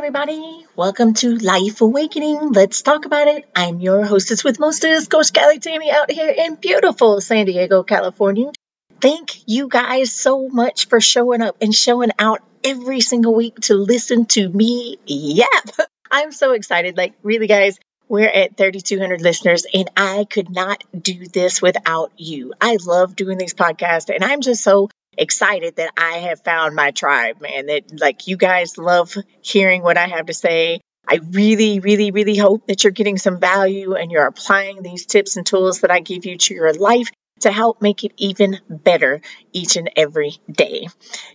everybody. Welcome to Life Awakening. Let's talk about it. I'm your hostess with mostest, Coach Callie Tammy, out here in beautiful San Diego, California. Thank you guys so much for showing up and showing out every single week to listen to me yap. I'm so excited. Like, really, guys, we're at 3,200 listeners, and I could not do this without you. I love doing these podcasts, and I'm just so excited that I have found my tribe, man. That like you guys love hearing what I have to say. I really, really, really hope that you're getting some value and you're applying these tips and tools that I give you to your life to help make it even better each and every day.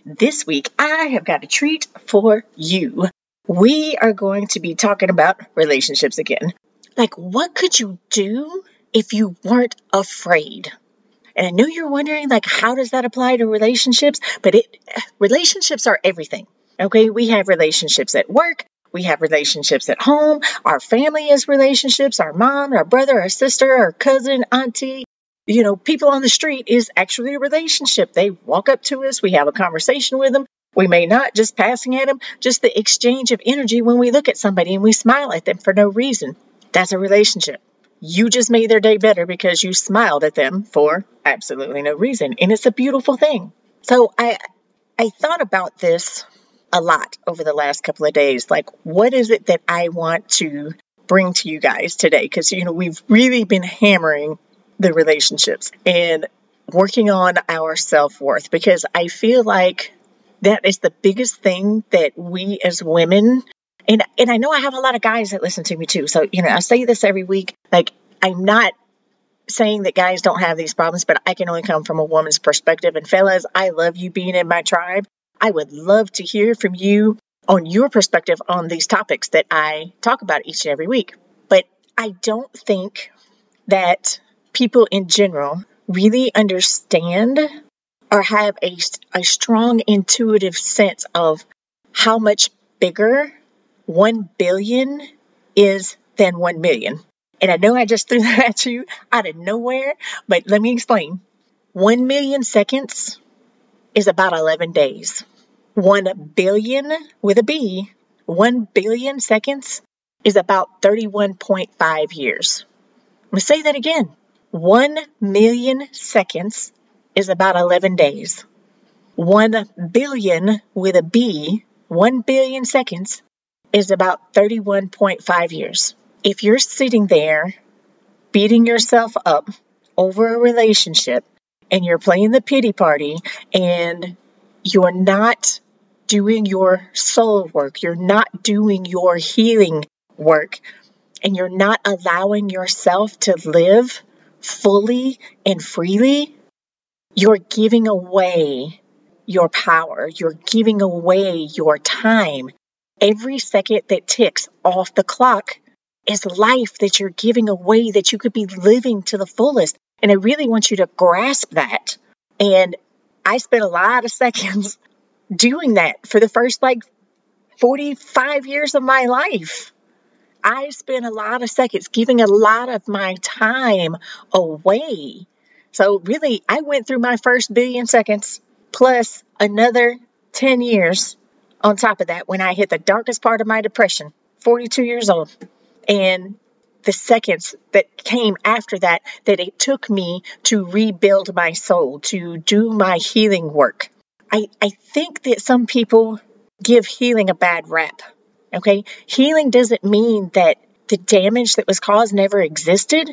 This week, I have got a treat for you. We are going to be talking about relationships again. Like, what could you do if you weren't afraid? And I know you're wondering, like, how does that apply to relationships? But it, relationships are everything. Okay. We have relationships at work. We have relationships at home. Our family is relationships. Our mom, our brother, our sister, our cousin, auntie, you know, people on the street is actually a relationship. They walk up to us. We have a conversation with them. We may not just passing at them, just the exchange of energy when we look at somebody and we smile at them for no reason. That's a relationship you just made their day better because you smiled at them for absolutely no reason. And it's a beautiful thing. So I I thought about this a lot over the last couple of days. Like, what is it that I want to bring to you guys today? Because, you know, we've really been hammering the relationships and working on our self worth because I feel like that is the biggest thing that we as women and and I know I have a lot of guys that listen to me too. So, you know, I say this every week. Like I'm not saying that guys don't have these problems, but I can only come from a woman's perspective. And fellas, I love you being in my tribe. I would love to hear from you on your perspective on these topics that I talk about each and every week. But I don't think that people in general really understand or have a, a strong intuitive sense of how much bigger 1 billion is than 1 million. And I know I just threw that at you out of nowhere, but let me explain. 1 million seconds is about 11 days. 1 billion with a B, 1 billion seconds is about 31.5 years. I'm going to say that again. 1 million seconds is about 11 days. 1 billion with a B, 1 billion seconds is about 31.5 years. If you're sitting there beating yourself up over a relationship and you're playing the pity party and you're not doing your soul work, you're not doing your healing work, and you're not allowing yourself to live fully and freely, you're giving away your power. You're giving away your time. Every second that ticks off the clock is life that you're giving away that you could be living to the fullest. And I really want you to grasp that. And I spent a lot of seconds doing that for the first like 45 years of my life. I spent a lot of seconds giving a lot of my time away. So, really, I went through my first billion seconds plus another 10 years on top of that when I hit the darkest part of my depression, 42 years old. And the seconds that came after that, that it took me to rebuild my soul, to do my healing work. I, I think that some people give healing a bad rap. Okay. Healing doesn't mean that the damage that was caused never existed.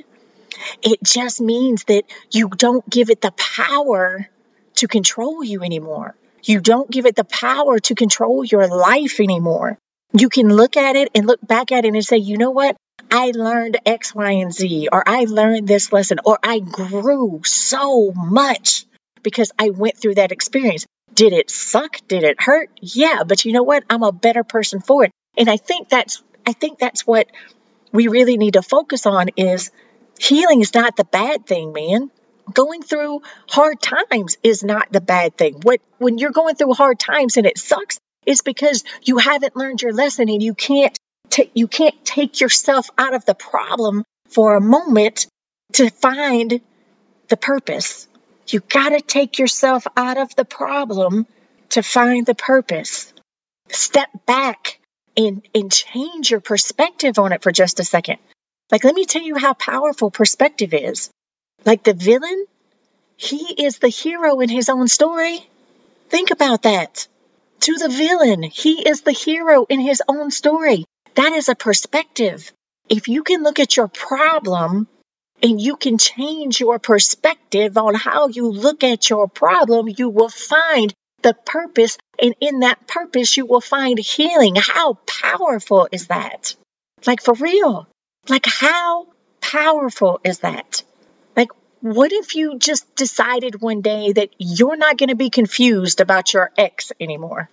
It just means that you don't give it the power to control you anymore. You don't give it the power to control your life anymore. You can look at it and look back at it and say, you know what? I learned X, Y, and Z, or I learned this lesson, or I grew so much because I went through that experience. Did it suck? Did it hurt? Yeah, but you know what? I'm a better person for it. And I think that's I think that's what we really need to focus on is healing is not the bad thing, man going through hard times is not the bad thing. What when you're going through hard times and it sucks, it's because you haven't learned your lesson and you can't take you can't take yourself out of the problem for a moment to find the purpose. You got to take yourself out of the problem to find the purpose. Step back and, and change your perspective on it for just a second. Like, let me tell you how powerful perspective is. Like the villain, he is the hero in his own story. Think about that. To the villain, he is the hero in his own story. That is a perspective. If you can look at your problem and you can change your perspective on how you look at your problem, you will find the purpose. And in that purpose, you will find healing. How powerful is that? Like for real. Like, how powerful is that? What if you just decided one day that you're not going to be confused about your ex anymore?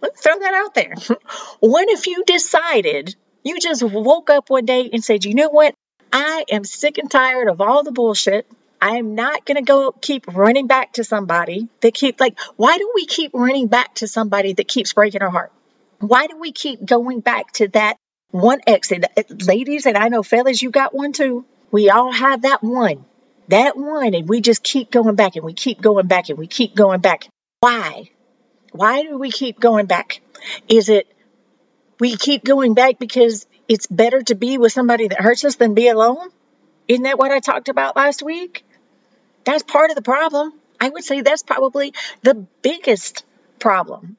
Let's throw that out there. what if you decided you just woke up one day and said, you know what? I am sick and tired of all the bullshit. I am not going to go keep running back to somebody that keep like, why do we keep running back to somebody that keeps breaking our heart? Why do we keep going back to that one ex? And uh, ladies, and I know fellas, you got one too. We all have that one, that one, and we just keep going back and we keep going back and we keep going back. Why? Why do we keep going back? Is it we keep going back because it's better to be with somebody that hurts us than be alone? Isn't that what I talked about last week? That's part of the problem. I would say that's probably the biggest problem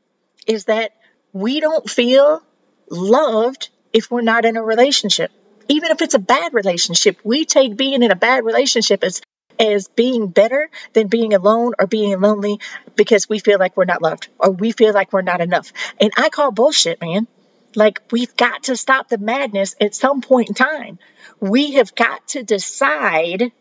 is that we don't feel loved if we're not in a relationship. Even if it's a bad relationship, we take being in a bad relationship as as being better than being alone or being lonely because we feel like we're not loved or we feel like we're not enough. And I call bullshit, man. Like, we've got to stop the madness at some point in time. We have got to decide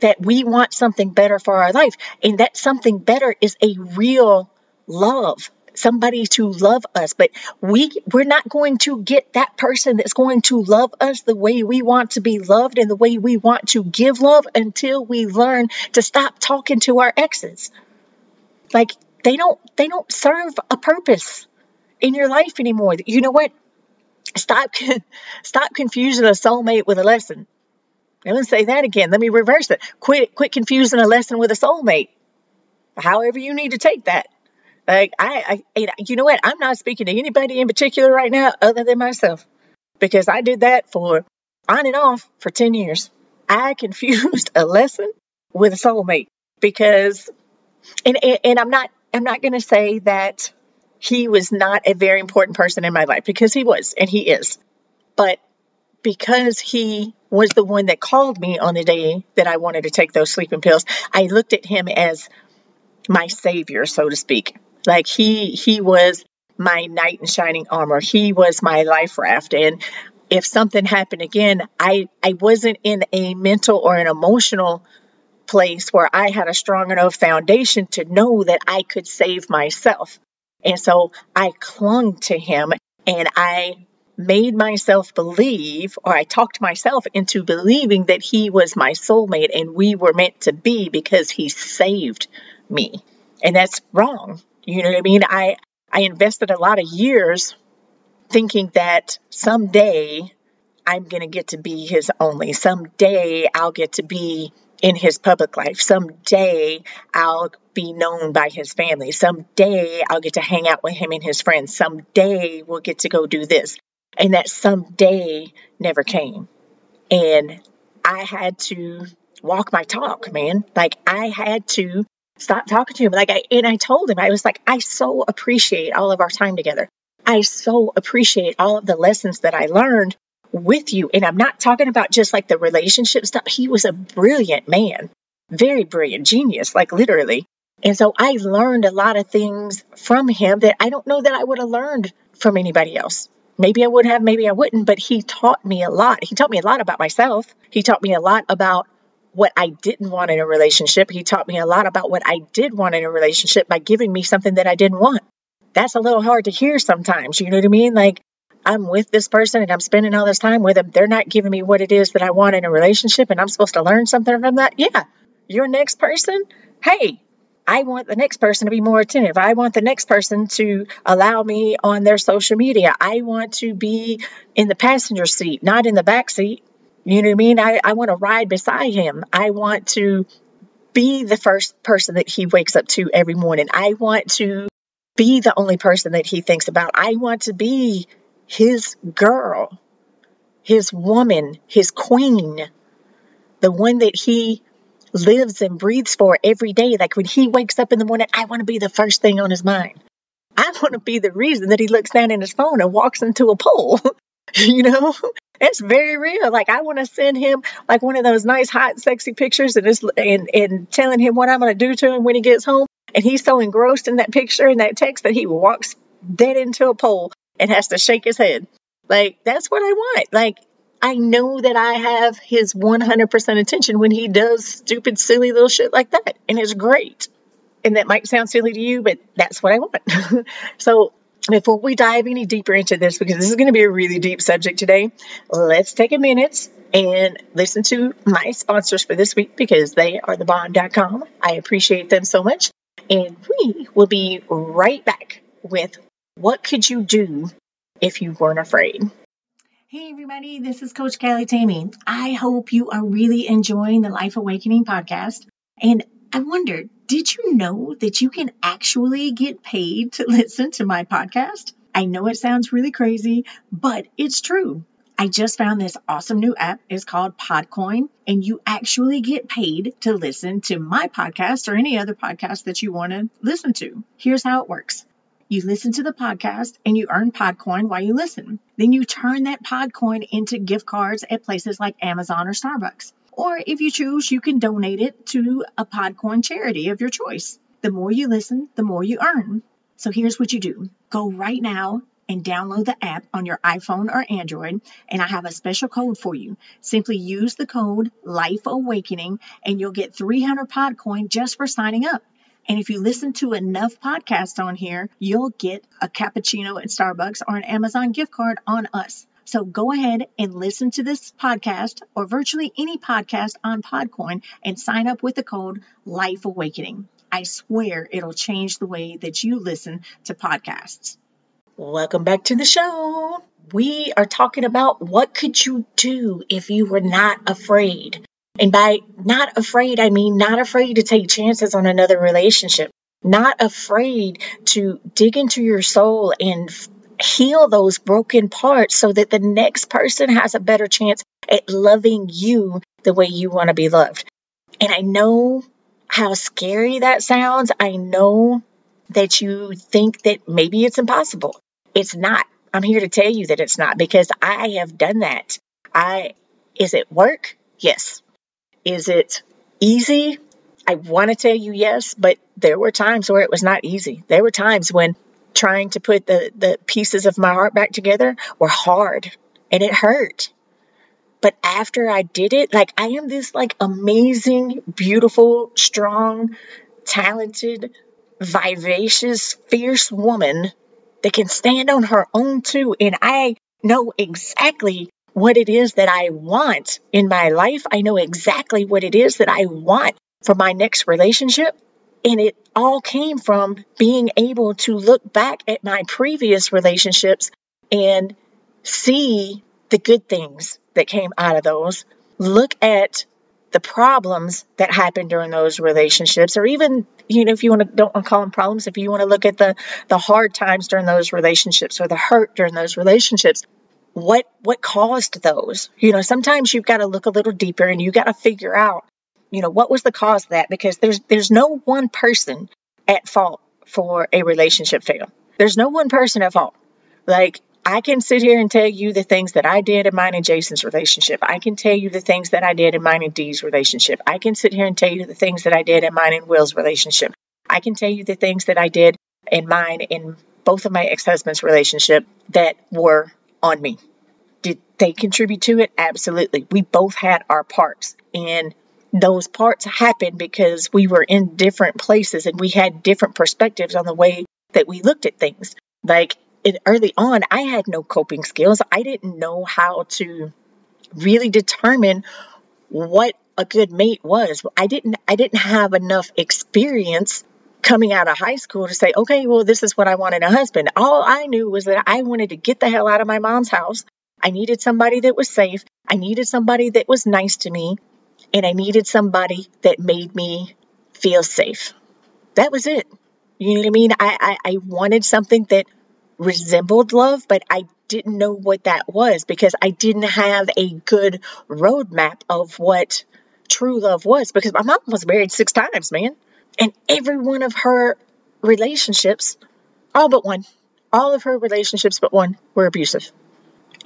that we want something better for our life. And that something better is a real love, somebody to love us. But we, we're not going to get that person that's going to love us the way we want to be loved and the way we want to give love until we learn to stop talking to our exes. Like, they don't, they don't serve a purpose in your life anymore. You know what? Stop, stop confusing a soulmate with a lesson. Let me say that again. Let me reverse it. Quit, quit confusing a lesson with a soulmate. However you need to take that. Like I, I, you know what? I'm not speaking to anybody in particular right now, other than myself, because I did that for on and off for ten years. I confused a lesson with a soulmate because, and and, and I'm not, I'm not going to say that he was not a very important person in my life because he was and he is. But because he was the one that called me on the day that I wanted to take those sleeping pills, I looked at him as my savior, so to speak. Like he he was my knight in shining armor. He was my life raft. And if something happened again, I, I wasn't in a mental or an emotional place where I had a strong enough foundation to know that I could save myself. And so I clung to him and I made myself believe, or I talked myself into believing that he was my soulmate and we were meant to be because he saved me. And that's wrong. You know what I mean? I, I invested a lot of years thinking that someday I'm going to get to be his only. Someday I'll get to be in his public life. Someday I'll be known by his family. Someday I'll get to hang out with him and his friends. Someday we'll get to go do this. And that someday never came. And I had to walk my talk, man. Like I had to stop talking to him. Like I and I told him, I was like, I so appreciate all of our time together. I so appreciate all of the lessons that I learned with you. And I'm not talking about just like the relationship stuff. He was a brilliant man, very brilliant, genius, like literally. And so I learned a lot of things from him that I don't know that I would have learned from anybody else. Maybe I would have, maybe I wouldn't, but he taught me a lot. He taught me a lot about myself. He taught me a lot about what I didn't want in a relationship. He taught me a lot about what I did want in a relationship by giving me something that I didn't want. That's a little hard to hear sometimes. You know what I mean? Like, I'm with this person and I'm spending all this time with them. They're not giving me what it is that I want in a relationship and I'm supposed to learn something from that. Yeah. Your next person, hey, I want the next person to be more attentive. I want the next person to allow me on their social media. I want to be in the passenger seat, not in the back seat. You know what I mean? I, I want to ride beside him. I want to be the first person that he wakes up to every morning. I want to be the only person that he thinks about. I want to be his girl, his woman, his queen, the one that he lives and breathes for every day. Like when he wakes up in the morning, I want to be the first thing on his mind. I want to be the reason that he looks down in his phone and walks into a pole. you know, it's very real. Like I want to send him like one of those nice, hot, sexy pictures and, and, and telling him what I'm going to do to him when he gets home. And he's so engrossed in that picture and that text that he walks dead into a pole and has to shake his head. Like that's what I want. Like I know that I have his 100% attention when he does stupid, silly little shit like that. And it's great. And that might sound silly to you, but that's what I want. so before we dive any deeper into this, because this is going to be a really deep subject today, let's take a minute and listen to my sponsors for this week because they are thebond.com. I appreciate them so much. And we will be right back with what could you do if you weren't afraid? Hey, everybody, this is Coach Kelly Tammy. I hope you are really enjoying the Life Awakening podcast. And I wonder, did you know that you can actually get paid to listen to my podcast? I know it sounds really crazy, but it's true. I just found this awesome new app. It's called Podcoin, and you actually get paid to listen to my podcast or any other podcast that you want to listen to. Here's how it works. You listen to the podcast and you earn Podcoin while you listen. Then you turn that Podcoin into gift cards at places like Amazon or Starbucks. Or if you choose, you can donate it to a Podcoin charity of your choice. The more you listen, the more you earn. So here's what you do go right now and download the app on your iPhone or Android, and I have a special code for you. Simply use the code Life Awakening, and you'll get 300 Podcoin just for signing up. And if you listen to enough podcasts on here, you'll get a cappuccino at Starbucks or an Amazon gift card on us. So go ahead and listen to this podcast or virtually any podcast on Podcoin and sign up with the code Life Awakening. I swear it'll change the way that you listen to podcasts. Welcome back to the show. We are talking about what could you do if you were not afraid. And by not afraid, I mean not afraid to take chances on another relationship, not afraid to dig into your soul and heal those broken parts so that the next person has a better chance at loving you the way you want to be loved. And I know how scary that sounds. I know that you think that maybe it's impossible. It's not. I'm here to tell you that it's not because I have done that. I is it work? Yes. Is it easy? I want to tell you yes, but there were times where it was not easy. There were times when trying to put the, the pieces of my heart back together were hard and it hurt. But after I did it, like I am this like amazing, beautiful, strong, talented, vivacious, fierce woman that can stand on her own too. And I know exactly what it is that I want in my life. I know exactly what it is that I want for my next relationship. And it all came from being able to look back at my previous relationships and see the good things that came out of those. Look at the problems that happened during those relationships, or even, you know, if you want to, don't want to call them problems, if you want to look at the, the hard times during those relationships or the hurt during those relationships, what what caused those you know sometimes you've got to look a little deeper and you got to figure out you know what was the cause of that because there's there's no one person at fault for a relationship fail there's no one person at fault like I can sit here and tell you the things that I did in mine and Jason's relationship. I can tell you the things that I did in mine and Dee's relationship. I can sit here and tell you the things that I did in mine and Will's relationship. I can tell you the things that I did in mine in both of my ex-husband's relationship that were on me. Did they contribute to it? Absolutely. We both had our parts. And those parts happened because we were in different places and we had different perspectives on the way that we looked at things. Like it, early on, I had no coping skills. I didn't know how to really determine what a good mate was. I didn't I didn't have enough experience coming out of high school to say, okay, well, this is what I want in a husband. All I knew was that I wanted to get the hell out of my mom's house. I needed somebody that was safe. I needed somebody that was nice to me. And I needed somebody that made me feel safe. That was it. You know what I mean? I, I, I wanted something that resembled love, but I didn't know what that was because I didn't have a good roadmap of what true love was because my mom was married six times, man. And every one of her relationships, all but one, all of her relationships but one were abusive.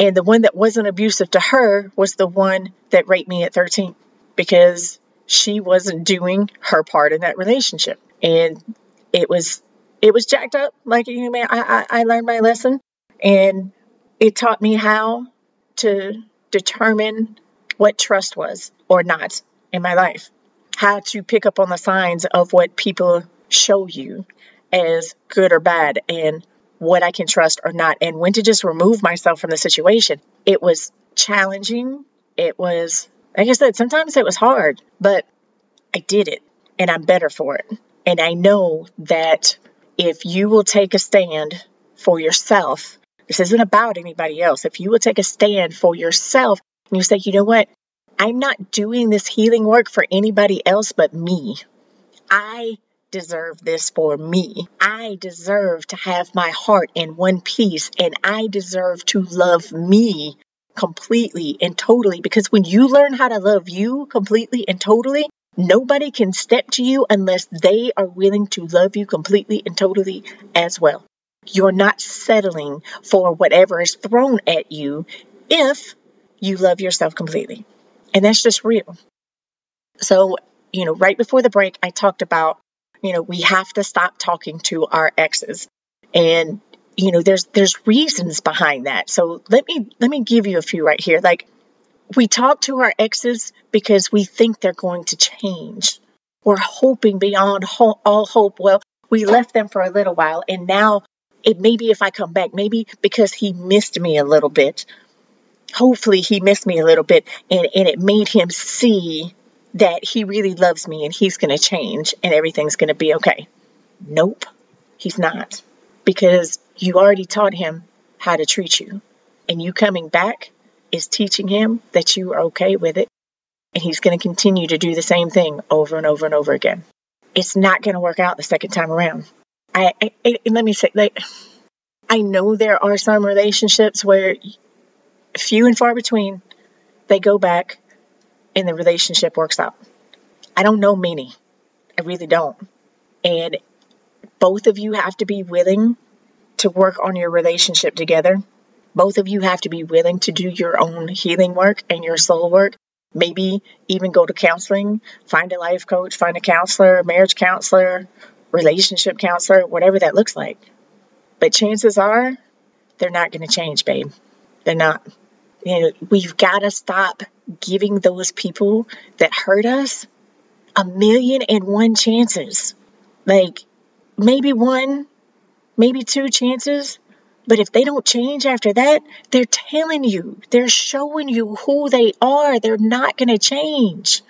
And the one that wasn't abusive to her was the one that raped me at 13 because she wasn't doing her part in that relationship. And it was it was jacked up. Like you know, I, I, I learned my lesson and it taught me how to determine what trust was or not in my life. How to pick up on the signs of what people show you as good or bad and what I can trust or not, and when to just remove myself from the situation. It was challenging. It was, like I said, sometimes it was hard, but I did it and I'm better for it. And I know that if you will take a stand for yourself, this isn't about anybody else. If you will take a stand for yourself and you say, you know what, I'm not doing this healing work for anybody else but me. I deserve this for me. I deserve to have my heart in one piece and I deserve to love me completely and totally because when you learn how to love you completely and totally, nobody can step to you unless they are willing to love you completely and totally as well. You're not settling for whatever is thrown at you if you love yourself completely. And that's just real. So, you know, right before the break, I talked about you know, we have to stop talking to our exes. And you know, there's there's reasons behind that. So let me let me give you a few right here. Like we talk to our exes because we think they're going to change. We're hoping beyond ho- all hope. Well, we left them for a little while and now it maybe if I come back, maybe because he missed me a little bit. Hopefully he missed me a little bit and, and it made him see that he really loves me and he's going to change and everything's going to be okay. Nope, he's not. Because you already taught him how to treat you. And you coming back is teaching him that you are okay with it. And he's going to continue to do the same thing over and over and over again. It's not going to work out the second time around. I, I, I let me say, like, I know there are some relationships where few and far between they go back and the relationship works out. I don't know many. I really don't. And both of you have to be willing to work on your relationship together. Both of you have to be willing to do your own healing work and your soul work. Maybe even go to counseling, find a life coach, find a counselor, a marriage counselor, relationship counselor, whatever that looks like. But chances are they're not going to change, babe. They're not. You know, we've got to stop giving those people that hurt us a million and one chances. Like maybe one, maybe two chances. But if they don't change after that, they're telling you, they're showing you who they are. They're not going to change.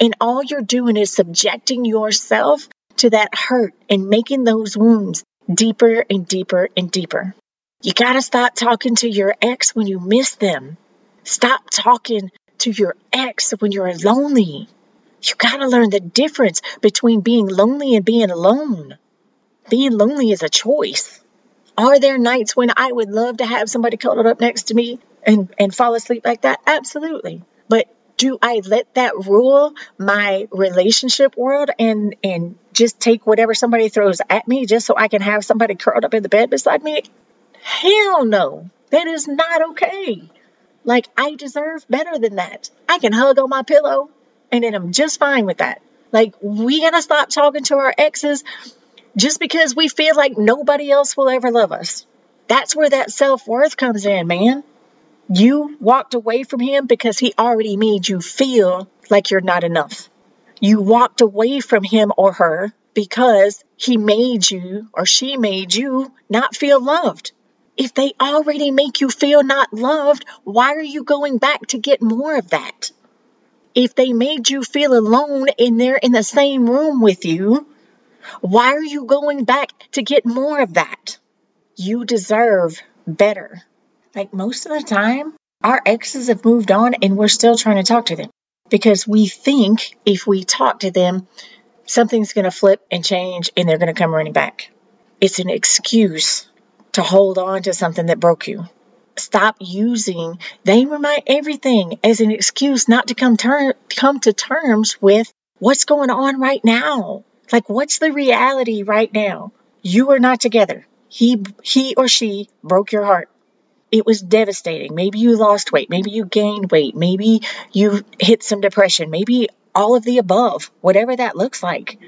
And all you're doing is subjecting yourself to that hurt and making those wounds deeper and deeper and deeper. You got to stop talking to your ex when you miss them. Stop talking to your ex when you're lonely. You got to learn the difference between being lonely and being alone. Being lonely is a choice. Are there nights when I would love to have somebody cuddled up next to me and, and fall asleep like that? Absolutely. But do I let that rule my relationship world and and just take whatever somebody throws at me just so I can have somebody curled up in the bed beside me? Hell no. That is not okay. Like, I deserve better than that. I can hug on my pillow and then I'm just fine with that. Like, we gotta stop talking to our exes just because we feel like nobody else will ever love us. That's where that self worth comes in, man. You walked away from him because he already made you feel like you're not enough. You walked away from him or her because he made you or she made you not feel loved. If they already make you feel not loved, why are you going back to get more of that? If they made you feel alone and they're in the same room with you, why are you going back to get more of that? You deserve better. Like most of the time, our exes have moved on and we're still trying to talk to them because we think if we talk to them, something's going to flip and change and they're going to come running back. It's an excuse to hold on to something that broke you. stop using they my everything as an excuse not to come ter- come to terms with what's going on right now. Like what's the reality right now? You are not together. He he or she broke your heart. It was devastating. Maybe you lost weight, maybe you gained weight, maybe you hit some depression, maybe all of the above, whatever that looks like.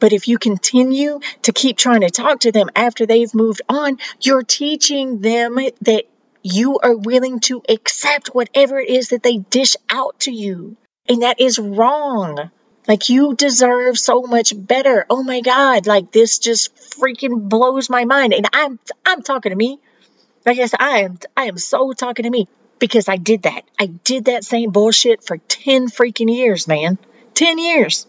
But if you continue to keep trying to talk to them after they've moved on, you're teaching them that you are willing to accept whatever it is that they dish out to you. And that is wrong. Like you deserve so much better. Oh my God. Like this just freaking blows my mind. And I'm I'm talking to me. Like I said, I am I am so talking to me because I did that. I did that same bullshit for 10 freaking years, man. 10 years.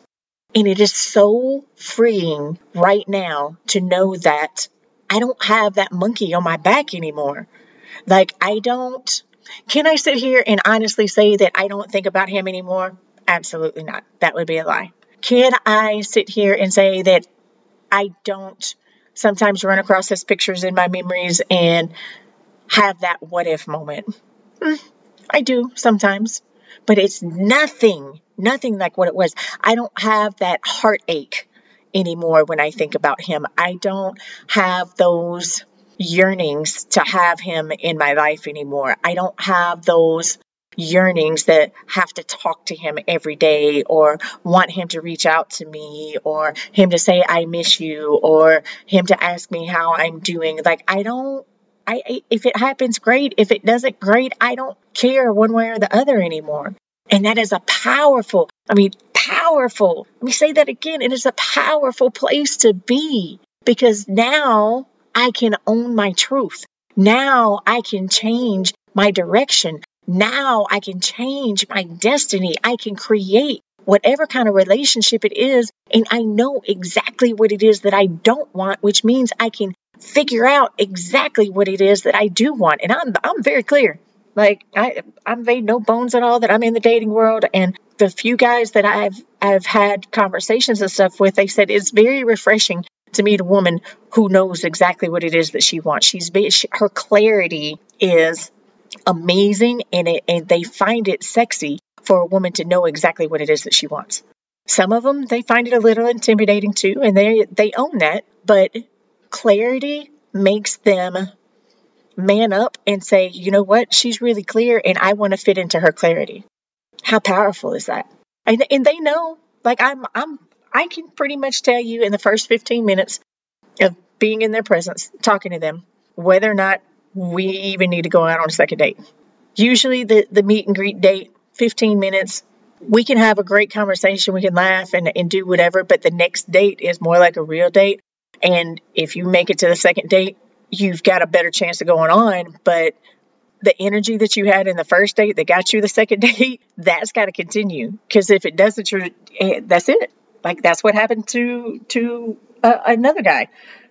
And it is so freeing right now to know that I don't have that monkey on my back anymore. Like, I don't. Can I sit here and honestly say that I don't think about him anymore? Absolutely not. That would be a lie. Can I sit here and say that I don't sometimes run across those pictures in my memories and have that what if moment? Mm, I do sometimes, but it's nothing nothing like what it was. I don't have that heartache anymore when I think about him. I don't have those yearnings to have him in my life anymore. I don't have those yearnings that have to talk to him every day or want him to reach out to me or him to say I miss you or him to ask me how I'm doing. Like I don't I if it happens great, if it doesn't great, I don't care one way or the other anymore. And that is a powerful, I mean, powerful. Let me say that again. It is a powerful place to be because now I can own my truth. Now I can change my direction. Now I can change my destiny. I can create whatever kind of relationship it is. And I know exactly what it is that I don't want, which means I can figure out exactly what it is that I do want. And I'm, I'm very clear. Like I, I've made no bones at all that I'm in the dating world, and the few guys that I've I've had conversations and stuff with, they said it's very refreshing to meet a woman who knows exactly what it is that she wants. She's she, her clarity is amazing, and it and they find it sexy for a woman to know exactly what it is that she wants. Some of them they find it a little intimidating too, and they they own that. But clarity makes them man up and say, you know what, she's really clear and I want to fit into her clarity. How powerful is that? And, and they know, like I'm, I'm, I can pretty much tell you in the first 15 minutes of being in their presence, talking to them, whether or not we even need to go out on a second date. Usually the, the meet and greet date, 15 minutes, we can have a great conversation, we can laugh and, and do whatever, but the next date is more like a real date. And if you make it to the second date, you've got a better chance of going on. But the energy that you had in the first date that got you the second date, that's got to continue. Because if it doesn't, eh, that's it. Like that's what happened to to uh, another guy.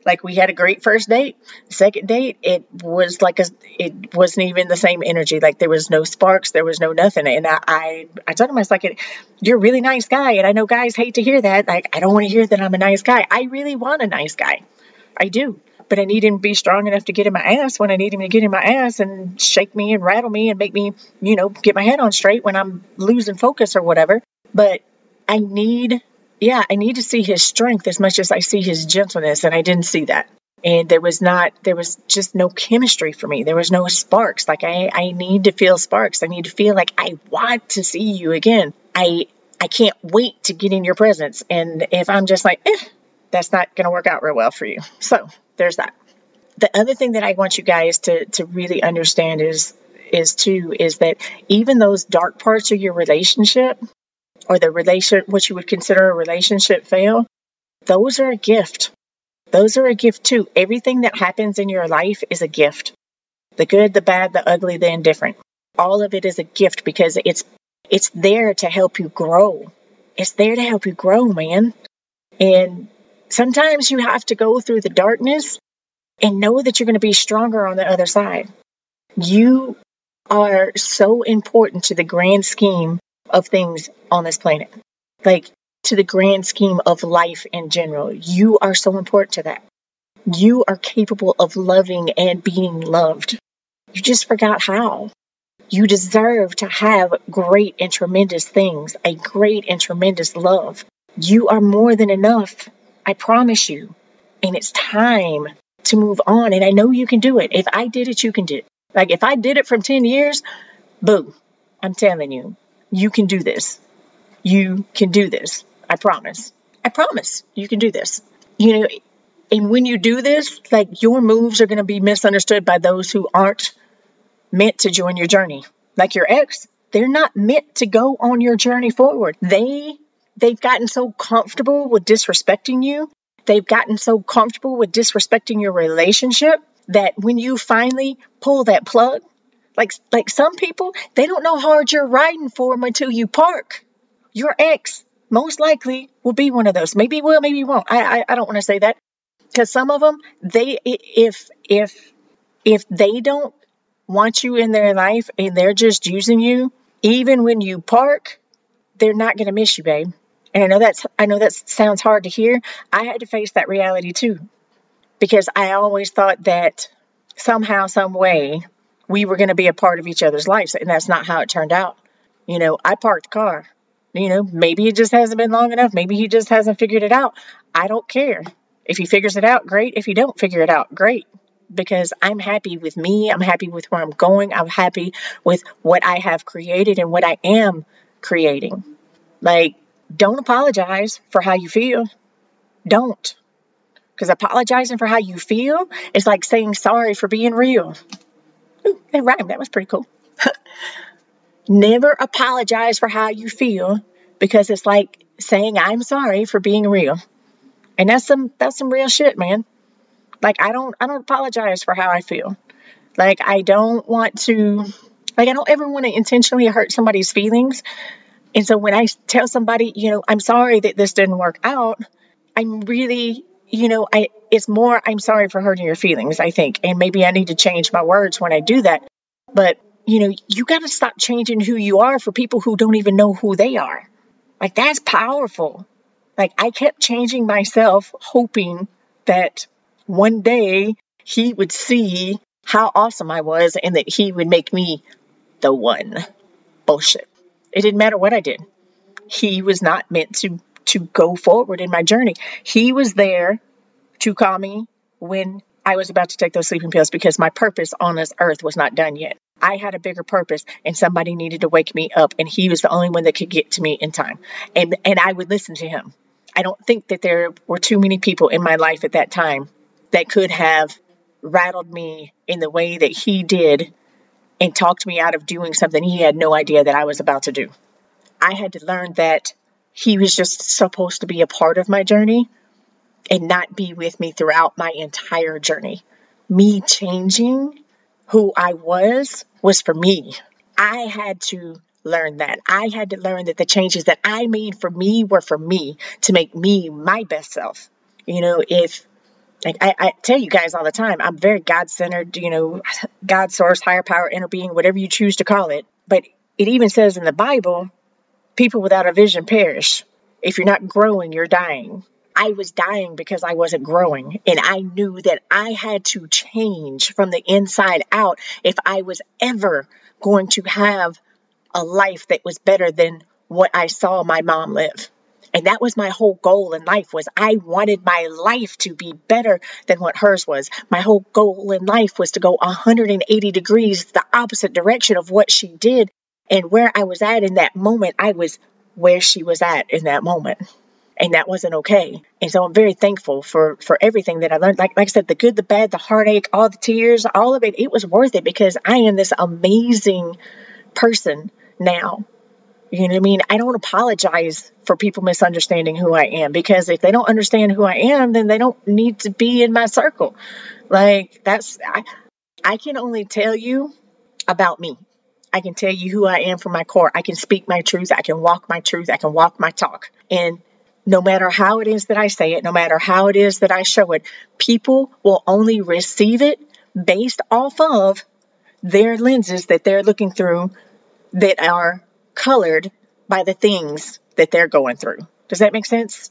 Like we had a great first date. Second date, it was like a, it wasn't even the same energy. Like there was no sparks, there was no nothing. And I, I, I told him I was like, you're a really nice guy, and I know guys hate to hear that. Like I don't want to hear that I'm a nice guy. I really want a nice guy. I do but I need him to be strong enough to get in my ass when I need him to get in my ass and shake me and rattle me and make me, you know, get my head on straight when I'm losing focus or whatever. But I need, yeah, I need to see his strength as much as I see his gentleness, and I didn't see that. And there was not, there was just no chemistry for me. There was no sparks. Like I, I need to feel sparks. I need to feel like I want to see you again. I, I can't wait to get in your presence. And if I'm just like, eh, that's not going to work out real well for you. So there's that. The other thing that I want you guys to, to really understand is is too is that even those dark parts of your relationship or the relation what you would consider a relationship fail, those are a gift. Those are a gift too. Everything that happens in your life is a gift. The good, the bad, the ugly, the indifferent. All of it is a gift because it's it's there to help you grow. It's there to help you grow, man. And Sometimes you have to go through the darkness and know that you're going to be stronger on the other side. You are so important to the grand scheme of things on this planet. Like to the grand scheme of life in general. You are so important to that. You are capable of loving and being loved. You just forgot how. You deserve to have great and tremendous things, a great and tremendous love. You are more than enough. I promise you. And it's time to move on. And I know you can do it. If I did it, you can do it. Like if I did it from 10 years, boo, I'm telling you, you can do this. You can do this. I promise. I promise you can do this. You know, and when you do this, like your moves are going to be misunderstood by those who aren't meant to join your journey. Like your ex, they're not meant to go on your journey forward. They they've gotten so comfortable with disrespecting you. They've gotten so comfortable with disrespecting your relationship that when you finally pull that plug, like like some people, they don't know how hard you're riding for them until you park. Your ex most likely will be one of those. Maybe will, maybe won't. I I, I don't want to say that because some of them they if if if they don't want you in their life and they're just using you, even when you park, they're not going to miss you, babe. And I know that's I know that sounds hard to hear. I had to face that reality too. Because I always thought that somehow some way we were going to be a part of each other's lives and that's not how it turned out. You know, I parked the car. You know, maybe it just hasn't been long enough. Maybe he just hasn't figured it out. I don't care. If he figures it out, great. If he don't figure it out, great because I'm happy with me. I'm happy with where I'm going. I'm happy with what I have created and what I am creating. Like, don't apologize for how you feel. Don't. Because apologizing for how you feel is like saying sorry for being real. That rhymed. That was pretty cool. Never apologize for how you feel because it's like saying I'm sorry for being real. And that's some that's some real shit, man. Like I don't I don't apologize for how I feel. Like I don't want to like I don't ever want to intentionally hurt somebody's feelings. And so when I tell somebody, you know, I'm sorry that this didn't work out, I'm really, you know, I it's more I'm sorry for hurting your feelings, I think. And maybe I need to change my words when I do that. But, you know, you got to stop changing who you are for people who don't even know who they are. Like that's powerful. Like I kept changing myself hoping that one day he would see how awesome I was and that he would make me the one. Bullshit. It didn't matter what I did. He was not meant to to go forward in my journey. He was there to call me when I was about to take those sleeping pills because my purpose on this earth was not done yet. I had a bigger purpose and somebody needed to wake me up and he was the only one that could get to me in time. And and I would listen to him. I don't think that there were too many people in my life at that time that could have rattled me in the way that he did and talked me out of doing something he had no idea that I was about to do. I had to learn that he was just supposed to be a part of my journey and not be with me throughout my entire journey. Me changing who I was was for me. I had to learn that. I had to learn that the changes that I made for me were for me to make me my best self. You know, if like I, I tell you guys all the time, I'm very God centered, you know, God source, higher power, inner being, whatever you choose to call it. But it even says in the Bible, people without a vision perish. If you're not growing, you're dying. I was dying because I wasn't growing. And I knew that I had to change from the inside out if I was ever going to have a life that was better than what I saw my mom live. And that was my whole goal in life was I wanted my life to be better than what hers was. My whole goal in life was to go 180 degrees the opposite direction of what she did. And where I was at in that moment, I was where she was at in that moment. And that wasn't okay. And so I'm very thankful for for everything that I learned. Like like I said, the good, the bad, the heartache, all the tears, all of it, it was worth it because I am this amazing person now you know what I mean? I don't apologize for people misunderstanding who I am because if they don't understand who I am, then they don't need to be in my circle. Like that's I, I can only tell you about me. I can tell you who I am from my core. I can speak my truth. I can walk my truth. I can walk my talk. And no matter how it is that I say it, no matter how it is that I show it, people will only receive it based off of their lenses that they're looking through that are colored by the things that they're going through. Does that make sense?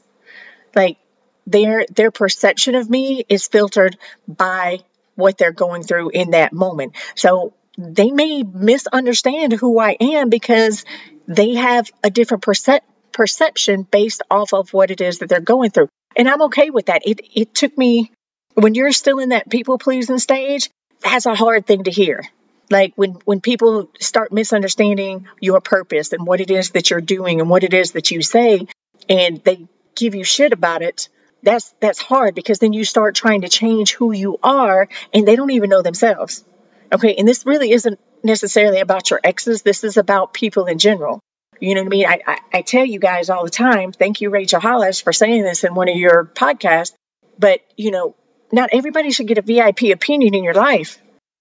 Like their their perception of me is filtered by what they're going through in that moment. So they may misunderstand who I am because they have a different percep- perception based off of what it is that they're going through. And I'm okay with that. It, it took me, when you're still in that people pleasing stage, that's a hard thing to hear. Like when, when people start misunderstanding your purpose and what it is that you're doing and what it is that you say, and they give you shit about it, that's that's hard because then you start trying to change who you are and they don't even know themselves. Okay, and this really isn't necessarily about your exes. This is about people in general. You know what I mean? I, I, I tell you guys all the time, thank you, Rachel Hollis, for saying this in one of your podcasts. But, you know, not everybody should get a VIP opinion in your life.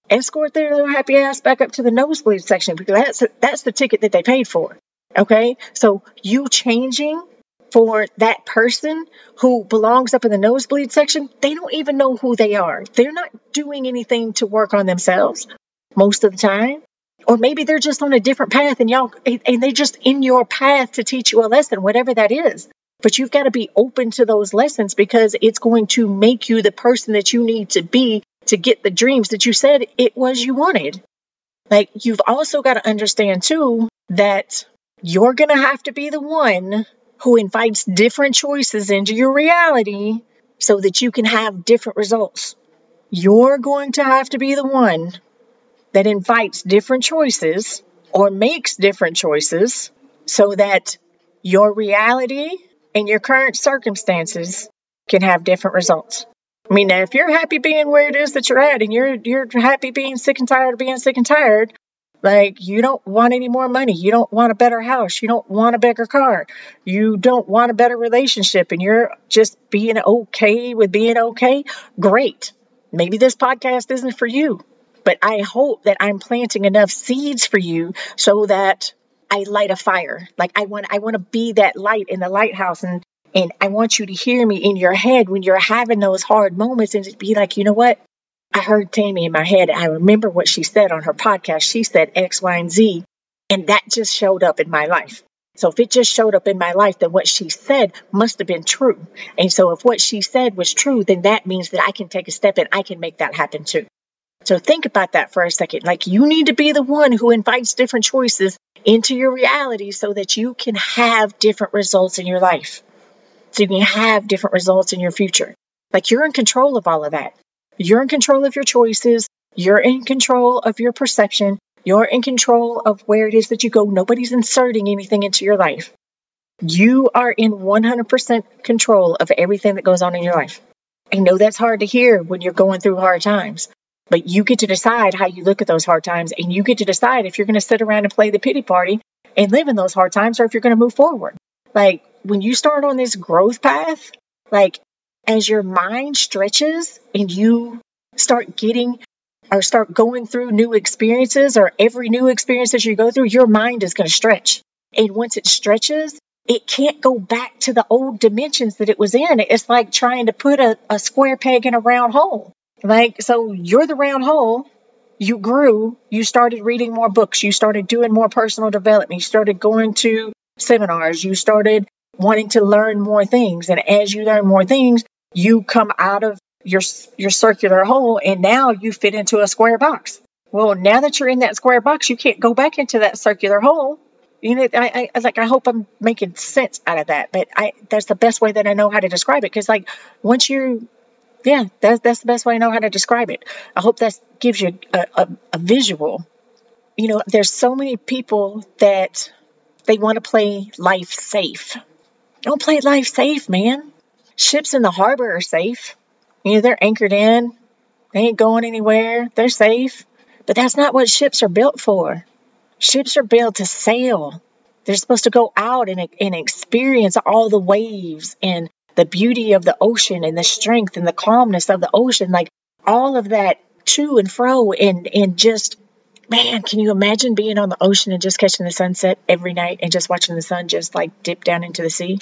Escort their little happy ass back up to the nosebleed section because that's that's the ticket that they paid for. Okay, so you changing for that person who belongs up in the nosebleed section, they don't even know who they are. They're not doing anything to work on themselves most of the time. Or maybe they're just on a different path and y'all and they're just in your path to teach you a lesson, whatever that is. But you've got to be open to those lessons because it's going to make you the person that you need to be to get the dreams that you said it was you wanted. Like you've also got to understand too that you're going to have to be the one who invites different choices into your reality so that you can have different results. You're going to have to be the one that invites different choices or makes different choices so that your reality and your current circumstances can have different results. I mean, now if you're happy being where it is that you're at and you're you're happy being sick and tired of being sick and tired, like, you don't want any more money. You don't want a better house. You don't want a bigger car. You don't want a better relationship. And you're just being okay with being okay. Great. Maybe this podcast isn't for you, but I hope that I'm planting enough seeds for you so that I light a fire. Like I want, I want to be that light in the lighthouse and and I want you to hear me in your head when you're having those hard moments and just be like, you know what? I heard Tammy in my head. I remember what she said on her podcast. She said X, Y, and Z. And that just showed up in my life. So if it just showed up in my life, then what she said must have been true. And so if what she said was true, then that means that I can take a step and I can make that happen too. So think about that for a second. Like you need to be the one who invites different choices into your reality so that you can have different results in your life. So you can have different results in your future. Like you're in control of all of that. You're in control of your choices. You're in control of your perception. You're in control of where it is that you go. Nobody's inserting anything into your life. You are in 100% control of everything that goes on in your life. I know that's hard to hear when you're going through hard times, but you get to decide how you look at those hard times and you get to decide if you're going to sit around and play the pity party and live in those hard times or if you're going to move forward. Like when you start on this growth path, like as your mind stretches and you start getting or start going through new experiences or every new experience that you go through, your mind is going to stretch. And once it stretches, it can't go back to the old dimensions that it was in. It's like trying to put a, a square peg in a round hole. Like, so you're the round hole. You grew. You started reading more books. You started doing more personal development. You started going to seminars. You started wanting to learn more things. And as you learn more things, you come out of your your circular hole and now you fit into a square box. Well, now that you're in that square box, you can't go back into that circular hole. You know, I, I like I hope I'm making sense out of that, but I that's the best way that I know how to describe it. Because like once you, yeah, that's that's the best way I know how to describe it. I hope that gives you a, a, a visual. You know, there's so many people that they want to play life safe. Don't play life safe, man ships in the harbor are safe. You know, they're anchored in, they ain't going anywhere, they're safe. But that's not what ships are built for. Ships are built to sail. They're supposed to go out and, and experience all the waves and the beauty of the ocean and the strength and the calmness of the ocean. Like all of that to and fro and, and just, man, can you imagine being on the ocean and just catching the sunset every night and just watching the sun just like dip down into the sea?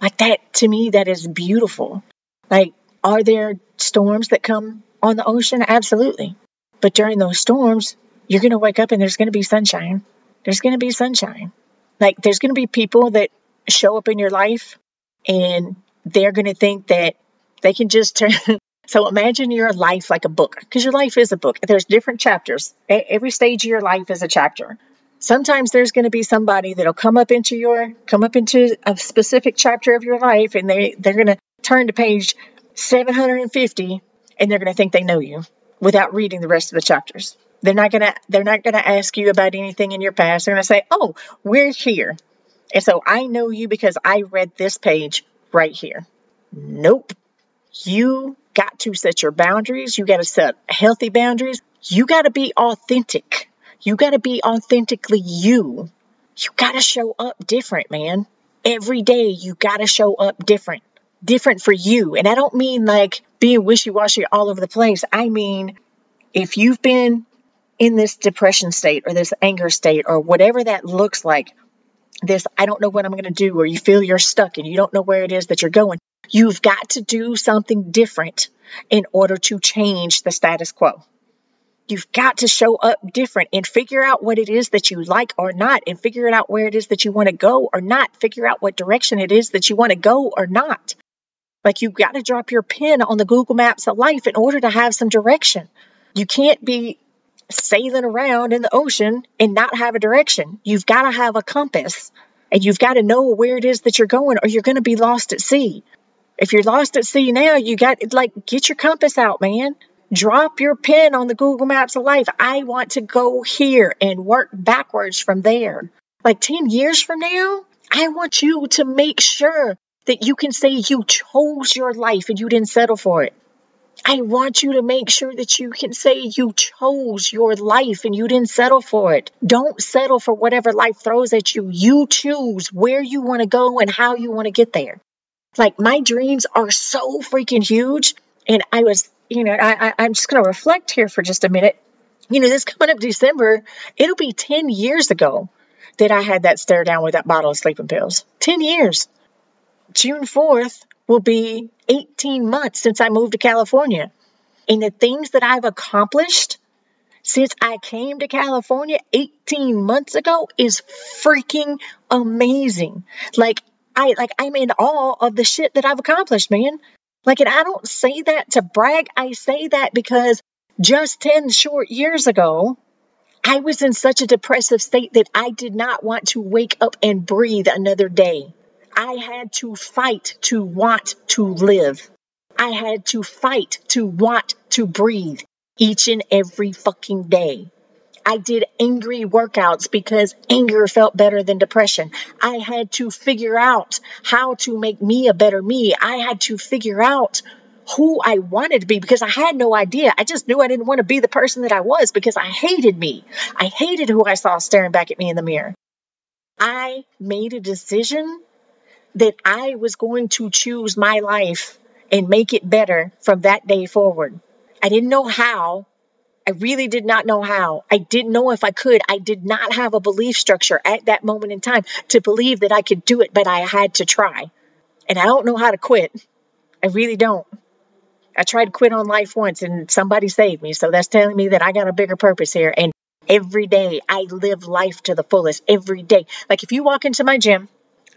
Like that, to me, that is beautiful. Like, are there storms that come on the ocean? Absolutely. But during those storms, you're going to wake up and there's going to be sunshine. There's going to be sunshine. Like, there's going to be people that show up in your life and they're going to think that they can just turn, So imagine your life like a book, because your life is a book. There's different chapters. Every stage of your life is a chapter. Sometimes there's going to be somebody that'll come up into your come up into a specific chapter of your life, and they they're going to turn to page 750, and they're going to think they know you without reading the rest of the chapters. They're not to they're not going to ask you about anything in your past. They're going to say, "Oh, we're here." And so I know you because I read this page right here. Nope. You got to set your boundaries. You got to set healthy boundaries. You got to be authentic. You got to be authentically you. You got to show up different, man. Every day, you got to show up different. Different for you. And I don't mean like being wishy washy all over the place. I mean, if you've been in this depression state or this anger state or whatever that looks like, this I don't know what I'm going to do, or you feel you're stuck and you don't know where it is that you're going, You've got to do something different in order to change the status quo. You've got to show up different and figure out what it is that you like or not, and figure out where it is that you want to go or not. Figure out what direction it is that you want to go or not. Like you've got to drop your pin on the Google Maps of life in order to have some direction. You can't be sailing around in the ocean and not have a direction. You've got to have a compass and you've got to know where it is that you're going or you're going to be lost at sea. If you're lost at sea now, you got like get your compass out, man. Drop your pen on the Google Maps of life. I want to go here and work backwards from there. Like 10 years from now, I want you to make sure that you can say you chose your life and you didn't settle for it. I want you to make sure that you can say you chose your life and you didn't settle for it. Don't settle for whatever life throws at you. You choose where you want to go and how you want to get there. Like my dreams are so freaking huge. And I was, you know, I, I, I'm just going to reflect here for just a minute. You know, this coming up December, it'll be 10 years ago that I had that stare down with that bottle of sleeping pills. 10 years. June 4th will be 18 months since I moved to California. And the things that I've accomplished since I came to California 18 months ago is freaking amazing. Like, I like I'm in awe of the shit that I've accomplished, man. Like, and I don't say that to brag. I say that because just 10 short years ago, I was in such a depressive state that I did not want to wake up and breathe another day. I had to fight to want to live. I had to fight to want to breathe each and every fucking day. I did angry workouts because anger felt better than depression. I had to figure out how to make me a better me. I had to figure out who I wanted to be because I had no idea. I just knew I didn't want to be the person that I was because I hated me. I hated who I saw staring back at me in the mirror. I made a decision that I was going to choose my life and make it better from that day forward. I didn't know how, I really did not know how. I didn't know if I could. I did not have a belief structure at that moment in time to believe that I could do it, but I had to try. And I don't know how to quit. I really don't. I tried to quit on life once and somebody saved me. So that's telling me that I got a bigger purpose here. And every day I live life to the fullest. Every day. Like if you walk into my gym,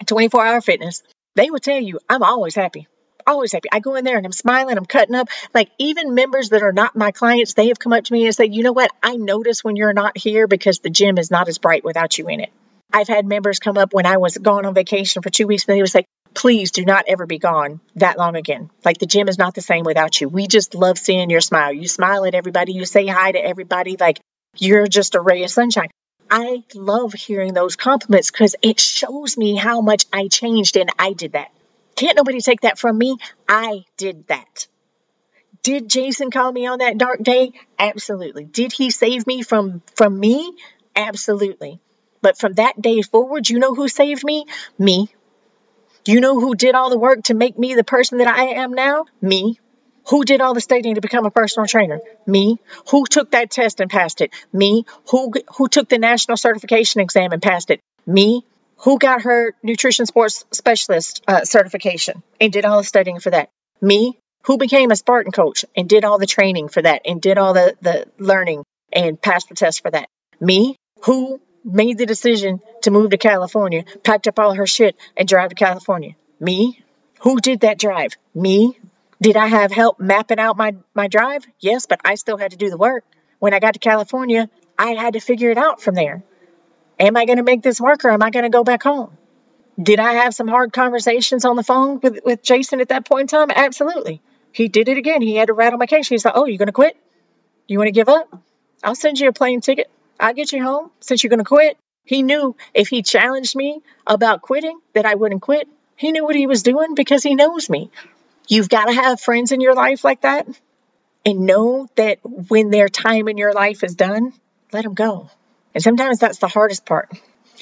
24 hour fitness, they will tell you I'm always happy always happy. I go in there and I'm smiling, I'm cutting up. Like even members that are not my clients, they have come up to me and said, you know what? I notice when you're not here because the gym is not as bright without you in it. I've had members come up when I was gone on vacation for two weeks and they would say, please do not ever be gone that long again. Like the gym is not the same without you. We just love seeing your smile. You smile at everybody, you say hi to everybody, like you're just a ray of sunshine. I love hearing those compliments because it shows me how much I changed and I did that. Can't nobody take that from me. I did that. Did Jason call me on that dark day? Absolutely. Did he save me from from me? Absolutely. But from that day forward, you know who saved me? Me. You know who did all the work to make me the person that I am now? Me. Who did all the studying to become a personal trainer? Me. Who took that test and passed it? Me. Who who took the national certification exam and passed it? Me. Who got her nutrition sports specialist uh, certification and did all the studying for that? Me. Who became a Spartan coach and did all the training for that and did all the, the learning and passed the test for that? Me. Who made the decision to move to California, packed up all her shit and drive to California? Me. Who did that drive? Me. Did I have help mapping out my, my drive? Yes, but I still had to do the work. When I got to California, I had to figure it out from there. Am I going to make this work or am I going to go back home? Did I have some hard conversations on the phone with, with Jason at that point in time? Absolutely. He did it again. He had to rattle my cage. He's like, Oh, you're going to quit? You want to give up? I'll send you a plane ticket. I'll get you home since you're going to quit. He knew if he challenged me about quitting that I wouldn't quit. He knew what he was doing because he knows me. You've got to have friends in your life like that and know that when their time in your life is done, let them go. And sometimes that's the hardest part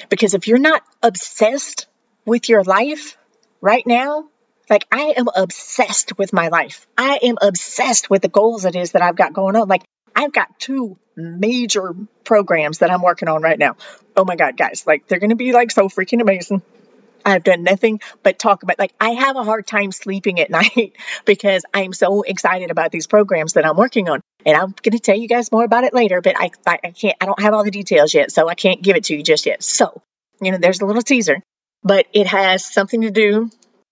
because if you're not obsessed with your life right now, like I am obsessed with my life. I am obsessed with the goals it is that I've got going on. Like I've got two major programs that I'm working on right now. Oh my God, guys, like they're going to be like so freaking amazing. I've done nothing but talk about like I have a hard time sleeping at night because I'm so excited about these programs that I'm working on. And I'm going to tell you guys more about it later, but I, I, I can't I don't have all the details yet, so I can't give it to you just yet. So, you know, there's a little teaser, but it has something to do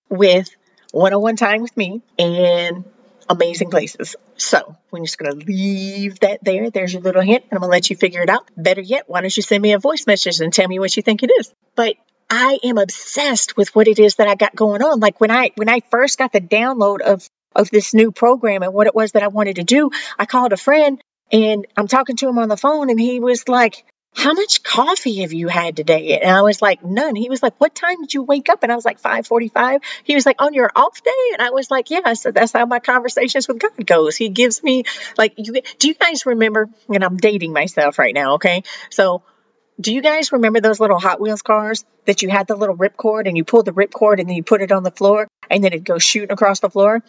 with one-on-one time with me and amazing places. So we're just going to leave that there. There's your little hint, and I'm going to let you figure it out. Better yet, why don't you send me a voice message and tell me what you think it is? But I am obsessed with what it is that I got going on. Like when I when I first got the download of of this new program and what it was that I wanted to do, I called a friend and I'm talking to him on the phone and he was like, how much coffee have you had today? And I was like, none. He was like, what time did you wake up? And I was like, 545. He was like, on your off day? And I was like, yeah. So that's how my conversations with God goes. He gives me like, you, do you guys remember, and I'm dating myself right now. Okay. So do you guys remember those little Hot Wheels cars that you had the little ripcord and you pulled the ripcord and then you put it on the floor and then it goes shooting across the floor?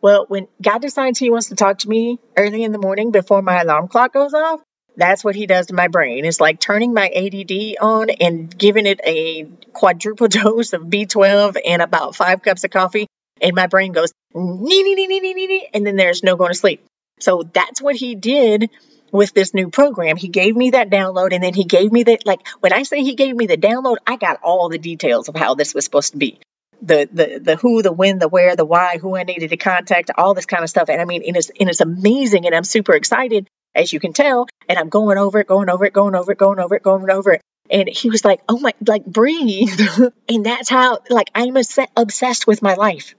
Well, when God decides he wants to talk to me early in the morning before my alarm clock goes off, that's what he does to my brain. It's like turning my ADD on and giving it a quadruple dose of B12 and about five cups of coffee. And my brain goes, nee, nee, nee, nee, nee, nee, and then there's no going to sleep. So that's what he did with this new program. He gave me that download and then he gave me that, like, when I say he gave me the download, I got all the details of how this was supposed to be. The, the the who, the when, the where, the why, who I needed to contact, all this kind of stuff. And I mean, and it's, and it's amazing and I'm super excited as you can tell. And I'm going over it, going over it, going over it, going over it, going over it. And he was like, oh my, like breathe. and that's how, like, I'm obsessed with my life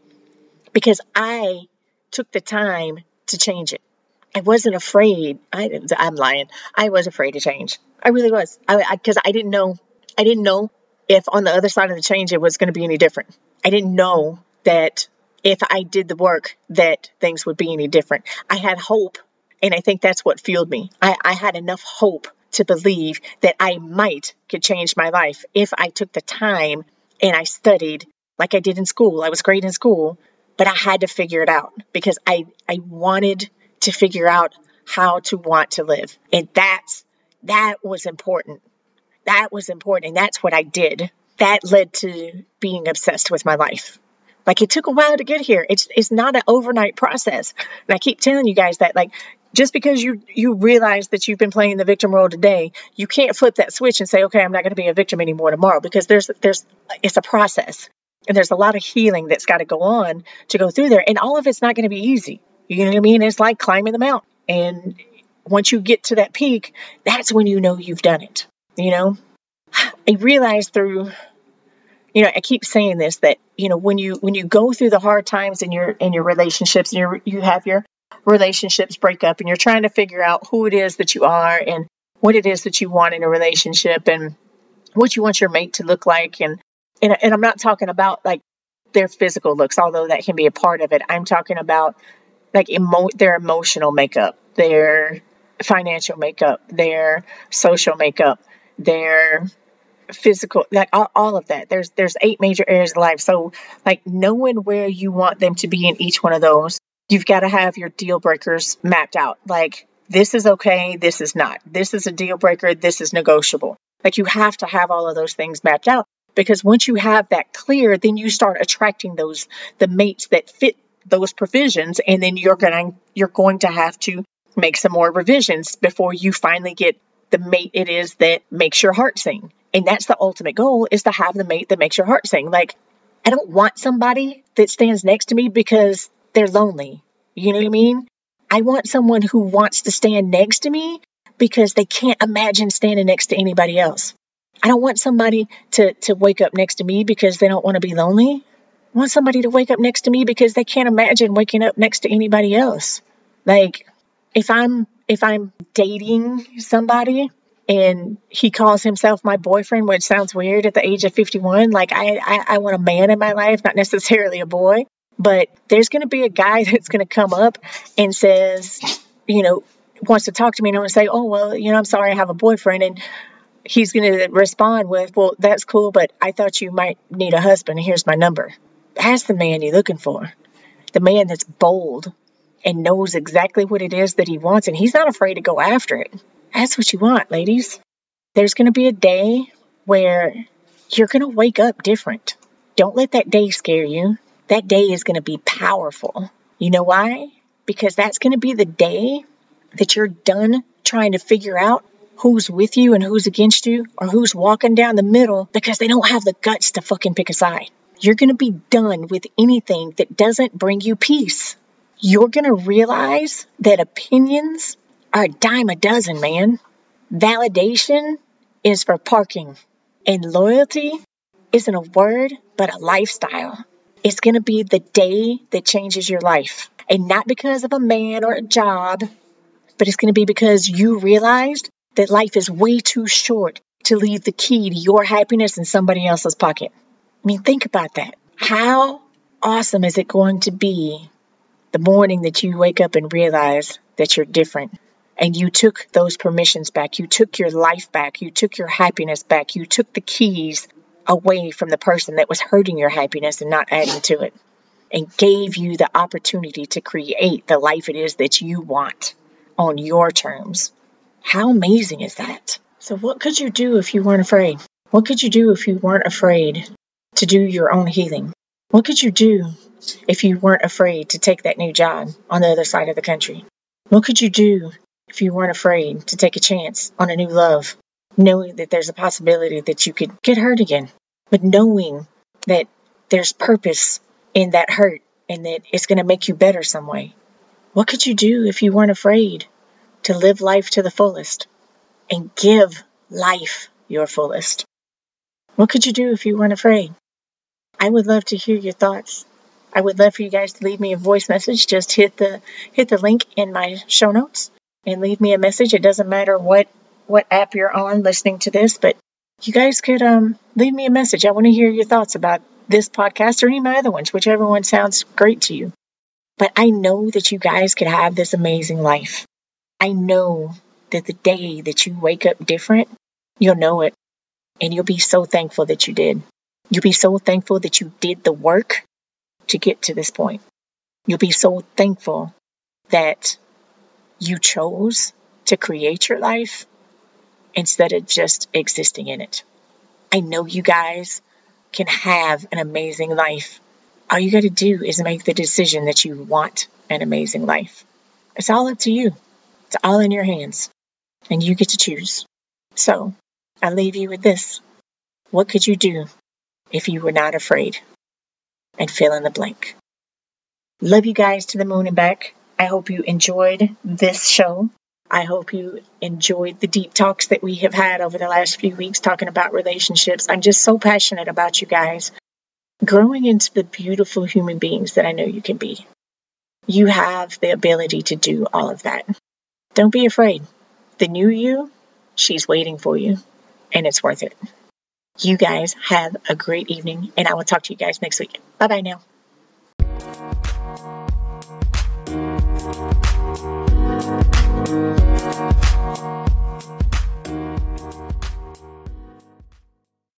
because I took the time to change it. I wasn't afraid. I, I'm lying. I was afraid to change. I really was. I because I, I didn't know. I didn't know if on the other side of the change it was going to be any different. I didn't know that if I did the work that things would be any different. I had hope and I think that's what fueled me. I, I had enough hope to believe that I might could change my life if I took the time and I studied like I did in school. I was great in school, but I had to figure it out because I, I wanted to figure out how to want to live. And that's that was important. That was important. And that's what I did. That led to being obsessed with my life. Like it took a while to get here. It's it's not an overnight process. And I keep telling you guys that like just because you you realize that you've been playing the victim role today, you can't flip that switch and say, okay, I'm not going to be a victim anymore tomorrow because there's there's it's a process and there's a lot of healing that's got to go on to go through there, and all of it's not going to be easy. You know what I mean? It's like climbing the mountain, and once you get to that peak, that's when you know you've done it. You know, I realized through you know, I keep saying this that you know when you when you go through the hard times in your in your relationships and you you have your relationships break up and you're trying to figure out who it is that you are and what it is that you want in a relationship and what you want your mate to look like and and, and I'm not talking about like their physical looks although that can be a part of it I'm talking about like emo- their emotional makeup their financial makeup their social makeup their physical like all, all of that. There's there's eight major areas of life. So like knowing where you want them to be in each one of those you've got to have your deal breakers mapped out. Like this is okay this is not. This is a deal breaker this is negotiable. Like you have to have all of those things mapped out because once you have that clear then you start attracting those the mates that fit those provisions and then you're going you're going to have to make some more revisions before you finally get the mate it is that makes your heart sing and that's the ultimate goal is to have the mate that makes your heart sing. Like, I don't want somebody that stands next to me because they're lonely. You know what I mean? I want someone who wants to stand next to me because they can't imagine standing next to anybody else. I don't want somebody to, to wake up next to me because they don't want to be lonely. I want somebody to wake up next to me because they can't imagine waking up next to anybody else. Like if I'm if I'm dating somebody and he calls himself my boyfriend, which sounds weird at the age of 51, like I, I, I want a man in my life, not necessarily a boy. But there's going to be a guy that's going to come up and says, you know, wants to talk to me and I'm going to say, oh, well, you know, I'm sorry, I have a boyfriend. And he's going to respond with, well, that's cool, but I thought you might need a husband. Here's my number. That's the man you're looking for. The man that's bold and knows exactly what it is that he wants and he's not afraid to go after it. That's what you want, ladies. There's going to be a day where you're going to wake up different. Don't let that day scare you. That day is going to be powerful. You know why? Because that's going to be the day that you're done trying to figure out who's with you and who's against you or who's walking down the middle because they don't have the guts to fucking pick a side. You're going to be done with anything that doesn't bring you peace. You're going to realize that opinions are a dime a dozen, man. Validation is for parking, and loyalty isn't a word, but a lifestyle. It's going to be the day that changes your life. And not because of a man or a job, but it's going to be because you realized that life is way too short to leave the key to your happiness in somebody else's pocket. I mean, think about that. How awesome is it going to be the morning that you wake up and realize that you're different? And you took those permissions back. You took your life back. You took your happiness back. You took the keys away from the person that was hurting your happiness and not adding to it. And gave you the opportunity to create the life it is that you want on your terms. How amazing is that? So, what could you do if you weren't afraid? What could you do if you weren't afraid to do your own healing? What could you do if you weren't afraid to take that new job on the other side of the country? What could you do if you weren't afraid to take a chance on a new love, knowing that there's a possibility that you could get hurt again, but knowing that there's purpose in that hurt and that it's going to make you better some way? What could you do if you weren't afraid to live life to the fullest and give life your fullest? What could you do if you weren't afraid? I would love to hear your thoughts. I would love for you guys to leave me a voice message. Just hit the hit the link in my show notes and leave me a message. It doesn't matter what what app you're on listening to this, but you guys could um, leave me a message. I want to hear your thoughts about this podcast or any of my other ones, whichever one sounds great to you. But I know that you guys could have this amazing life. I know that the day that you wake up different, you'll know it. And you'll be so thankful that you did. You'll be so thankful that you did the work to get to this point. You'll be so thankful that you chose to create your life instead of just existing in it. I know you guys can have an amazing life. All you got to do is make the decision that you want an amazing life. It's all up to you. It's all in your hands, and you get to choose. So, I leave you with this. What could you do if you were not afraid? And fill in the blank. Love you guys to the moon and back. I hope you enjoyed this show. I hope you enjoyed the deep talks that we have had over the last few weeks talking about relationships. I'm just so passionate about you guys growing into the beautiful human beings that I know you can be. You have the ability to do all of that. Don't be afraid. The new you, she's waiting for you, and it's worth it. You guys have a great evening, and I will talk to you guys next week. Bye bye now.